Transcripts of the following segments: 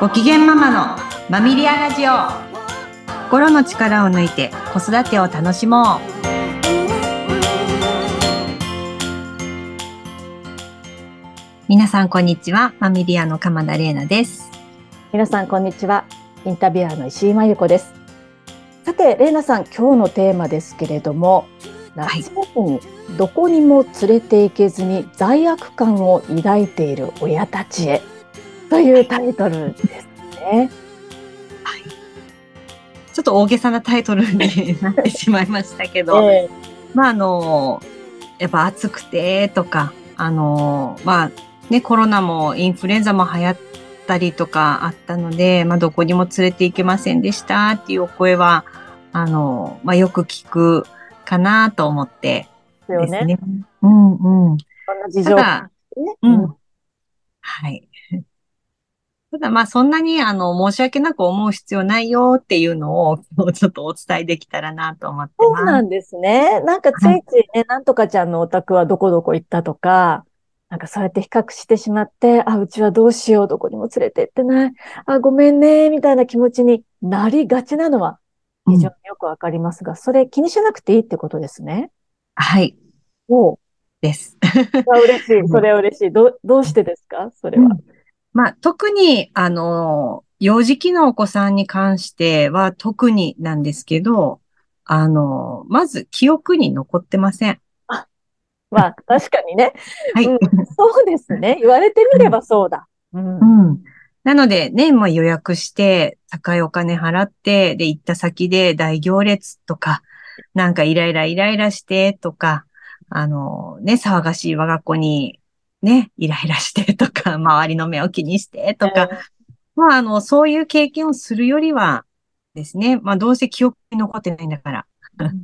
ご機嫌ママのマミリアラジオ。心の力を抜いて子育てを楽しもう。皆さんこんにちはマミリアの鎌田玲奈です。皆さんこんにちはインタビュアーの石井真由子です。さて玲奈さん今日のテーマですけれども夏休み、どこにも連れて行けずに罪悪感を抱いている親たちへというタイトルですね。はい。ちょっと大げさなタイトルになってしまいましたけど、えー、まああの、やっぱ暑くてとか、あの、まあね、コロナもインフルエンザも流行ったりとかあったので、まあどこにも連れて行けませんでしたっていうお声は、あの、まあよく聞くかなと思ってですね。ねうんうん。そんな事情。うん。はい。ただまあそんなにあの申し訳なく思う必要ないよっていうのをちょっとお伝えできたらなと思ってます。そうなんですね。なんかついついね、はい、なんとかちゃんのお宅はどこどこ行ったとか、なんかそうやって比較してしまって、あ、うちはどうしよう、どこにも連れて行ってない。あ、ごめんね、みたいな気持ちになりがちなのは非常によくわかりますが、うん、それ気にしなくていいってことですね。はい。おです。嬉しい。それは嬉しい。ど、どうしてですか？それは。うんまあ、特に、あの、幼児期のお子さんに関しては特になんですけど、あの、まず記憶に残ってません。あ、まあ、確かにね。はい、うん、そうですね。言われてみればそうだ。うん。うん、なので、ね、もう予約して、高いお金払って、で、行った先で大行列とか、なんかイライライライラしてとか、あの、ね、騒がしい我が子にね、イライラしてとか、周りの目を気にしてとか、まあ、あの、そういう経験をするよりはですね、まあ、どうせ記憶に残ってないんだから、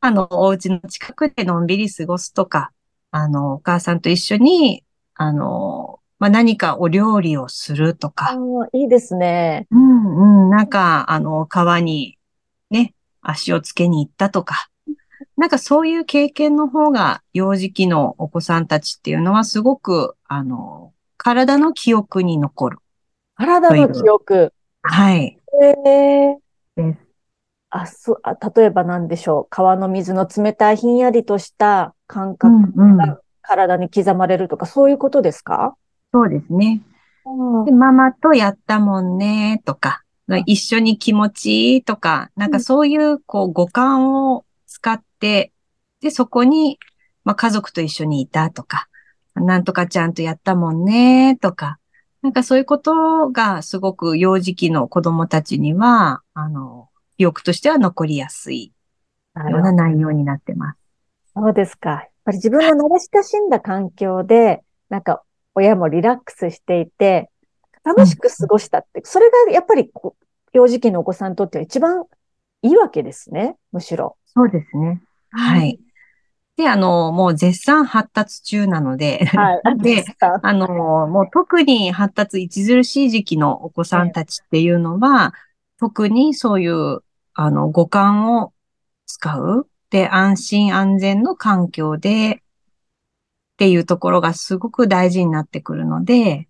あの、お家の近くでのんびり過ごすとか、あの、お母さんと一緒に、あの、まあ、何かお料理をするとか。いいですね。うんうん。なんか、あの、川にね、足をつけに行ったとか。なんかそういう経験の方が幼児期のお子さんたちっていうのはすごく、あの、体の記憶に残る。体の記憶。はい。へえー。あ、そあ、例えば何でしょう。川の水の冷たいひんやりとした感覚が体に刻まれるとか、うんうん、そういうことですか？そうですね。でママとやったもんね、とか、一緒に気持ちいいとか、なんかそういう、こう、五感を使って、で、そこに、まあ、家族と一緒にいたとか、なんとかちゃんとやったもんね、とか、なんかそういうことがすごく幼児期の子供たちには、あの、記憶としては残りやすいような内容になってます。そうですか。やっぱり自分の慣れ親しんだ環境で、なんか親もリラックスしていて、楽しく過ごしたって、それがやっぱり幼児期のお子さんにとっては一番いいわけですね、むしろ。そうですね。はい。で、あの、もう絶賛発達中なので、はい、で、あの、もう特に発達著しい時期のお子さんたちっていうのは、特にそういう、あの、五感を使う。で、安心安全の環境で、っていうところがすごく大事になってくるので、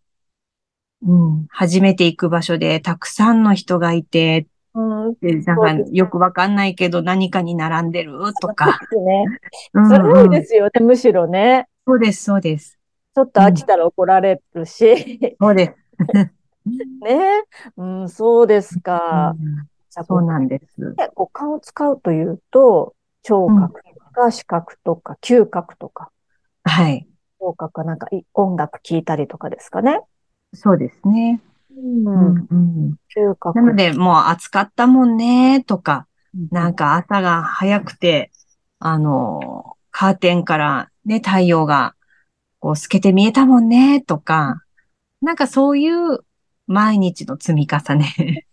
うん、初めて行く場所でたくさんの人がいて、うん、なんかよくわかんないけど何かに並んでる？とか。そうですね。それいいですよね、むしろね。そうです、そうです。ちょっと飽きたら怒られるし。うん、そうです。ねうん、そうですか。うん、そうなんです。五感を使うというと、聴覚とか視覚とか嗅覚とか。はい。聴覚はなんか音楽聴いたりとかですかね。そうですね。うんうん、なので、もう暑かったもんね、とか、なんか朝が早くて、あの、カーテンからね、太陽がこう透けて見えたもんね、とか、なんかそういう毎日の積み重ね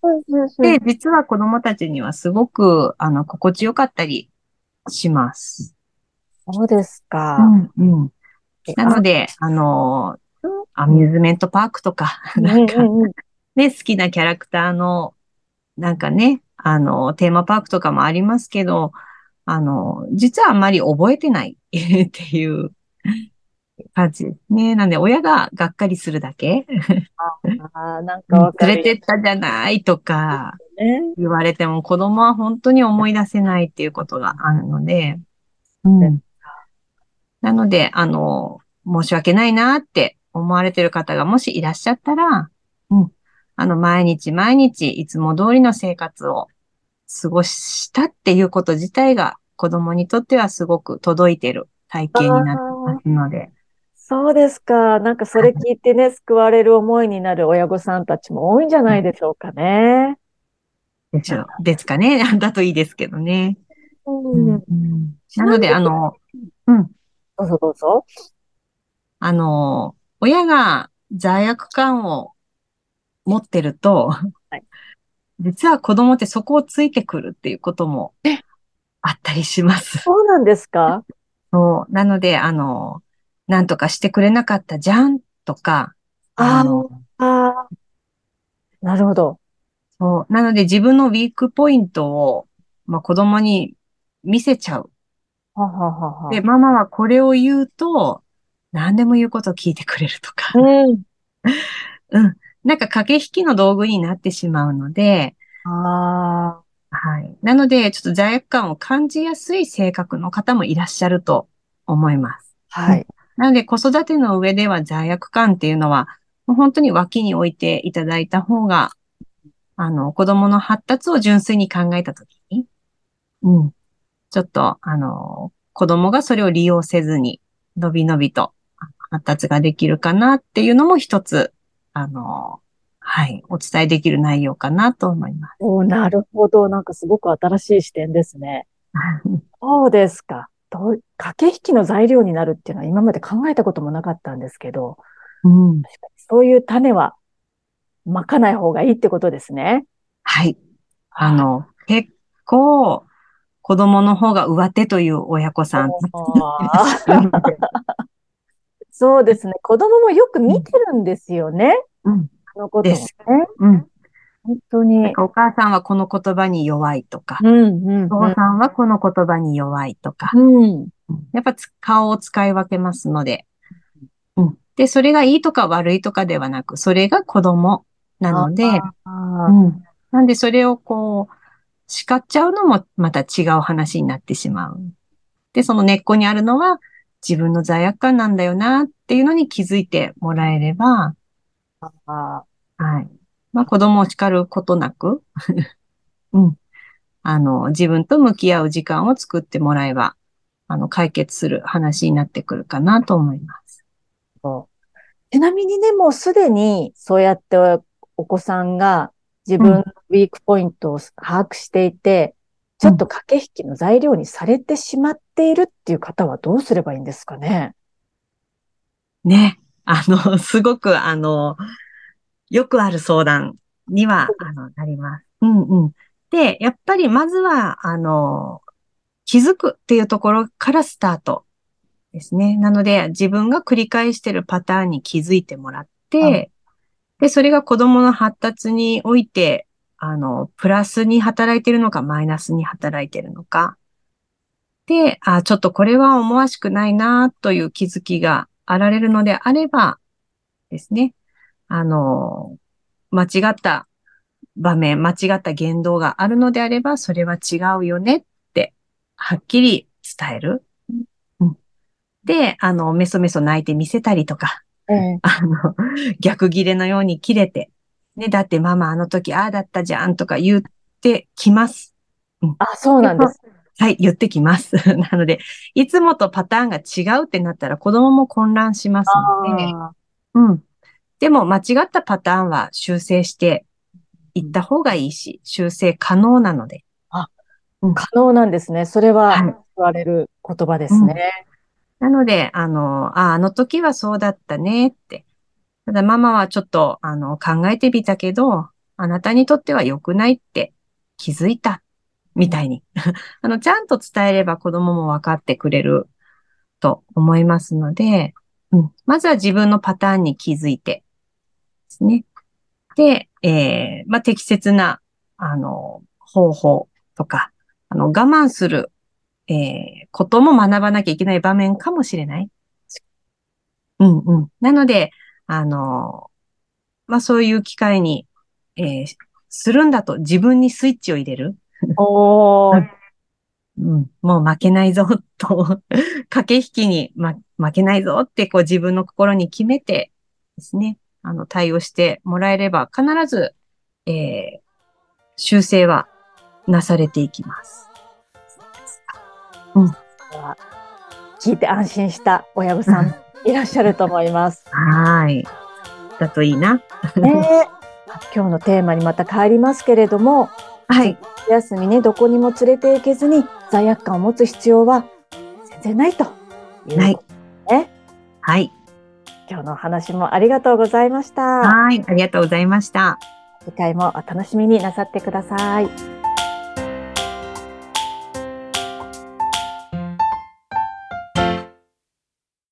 で、実は子供たちにはすごく、あの、心地よかったりします。そうですか。うん、うん。なので、あの、アミューズメントパークとか、なんか、ね、好きなキャラクターの、なんかね、あの、テーマパークとかもありますけど、あの、実はあんまり覚えてない っていう感じですね。なんで、親ががっかりするだけ。ああ、なんかわかる。連れてったじゃないとか、言われても子供は本当に思い出せないっていうことがあるので、うん。なので、あの、申し訳ないなって思われてる方がもしいらっしゃったら、うん。あの、毎日毎日いつも通りの生活を過ごしたっていうこと自体が子供にとってはすごく届いてる体験になってますので。そうですか。なんかそれ聞いてね、救われる思いになる親御さんたちも多いんじゃないでしょうかね。でしょですかね。だといいですけどね。うん、うん、なので、あの、うん。どうぞどうぞ。あの、親が罪悪感を持ってると、はい、実は子供ってそこをついてくるっていうこともあったりします。そうなんですか？そう。なので、あの、なんとかしてくれなかったじゃんとか、あの、あなるほど。そう。なので自分のウィークポイントを、まあ、子供に見せちゃう。ははははで、ママはこれを言うと、何でも言うことを聞いてくれるとか。うん。うん。なんか駆け引きの道具になってしまうので、ああ。はい。なので、ちょっと罪悪感を感じやすい性格の方もいらっしゃると思います。はい。なので、子育ての上では罪悪感っていうのは、もう本当に脇に置いていただいた方が、あの、子供の発達を純粋に考えたときに、うん。ちょっと、あの、子供がそれを利用せずに、のびのびと発達ができるかなっていうのも一つ、あの、はい、お伝えできる内容かなと思います。おなるほど。なんかすごく新しい視点ですね。そうですか。ど駆け引きの材料になるっていうのは今まで考えたこともなかったんですけど、うん、そういう種はまかない方がいいってことですね。はい。あの、結構、子供の方が上手という親子さん。そうですね。子供もよく見てるんですよね。うん。あのことね。うん。本当に。お母さんはこの言葉に弱いとか、うんうんうん、お父さんはこの言葉に弱いとか、うん、やっぱ顔を使い分けますので、うん、で、それがいいとか悪いとかではなく、それが子供なので、うん、なんでそれをこう、叱っちゃうのもまた違う話になってしまう。で、その根っこにあるのは自分の罪悪感なんだよなっていうのに気づいてもらえれば、はい。まあ子供を叱ることなく うん。あの、自分と向き合う時間を作ってもらえば、あの、解決する話になってくるかなと思います。ちなみにね、もうすでにそうやってお子さんが自分のウィークポイントを把握していて、ちょっと駆け引きの材料にされてしまっているっていう方はどうすればいいんですかね？ね。あの、すごく、あの、よくある相談には、あの、なります。うんうん。で、やっぱりまずは、あの、気づくっていうところからスタートですね。なので、自分が繰り返してるパターンに気づいてもらって、で、それが子供の発達において、あの、プラスに働いてるのか、マイナスに働いてるのか。で、あ、ちょっとこれは思わしくないな、という気づきがあられるのであればですね。あの、間違った場面、間違った言動があるのであれば、それは違うよねって、はっきり伝える。うん、で、あの、メソメソ泣いて見せたりとか、うん、あの、逆切れのように切れて、ね、だってママあの時ああだったじゃんとか言ってきます。うん、あ、そうなんです。はい、言ってきます。なので、いつもとパターンが違うってなったら子供も混乱しますので、うん。でも間違ったパターンは修正していった方がいいし、修正可能なので。あ、うん、可能なんですね。それは言われる言葉ですね。うん、なので、あの、あ、あの時はそうだったねって。ただママはちょっと、あの、考えてみたけど、あなたにとっては良くないって気づいた。みたいに。あの、ちゃんと伝えれば子供も分かってくれると思いますので、うん、まずは自分のパターンに気づいてですね。で、えー、まあ、適切な、あの、方法とか、あの、我慢する、えー、ことも学ばなきゃいけない場面かもしれない。うんうん。なので、あの、まあそういう機会に、えー、するんだと自分にスイッチを入れる。おー。うん、もう負けないぞと 駆け引きに、ま、負けないぞってこう自分の心に決めてですね、あの対応してもらえれば必ず、えー、修正はなされていきます。うん。聞いて安心した親御さんいらっしゃると思います。はい。だといいな。ね今日のテーマにまた帰りますけれども、はい。休みね、どこにも連れて行けずに罪悪感を持つ必要は全然ないというない。ね。はい。今日のお話もありがとうございました。はい。ありがとうございました。次回もお楽しみになさってください。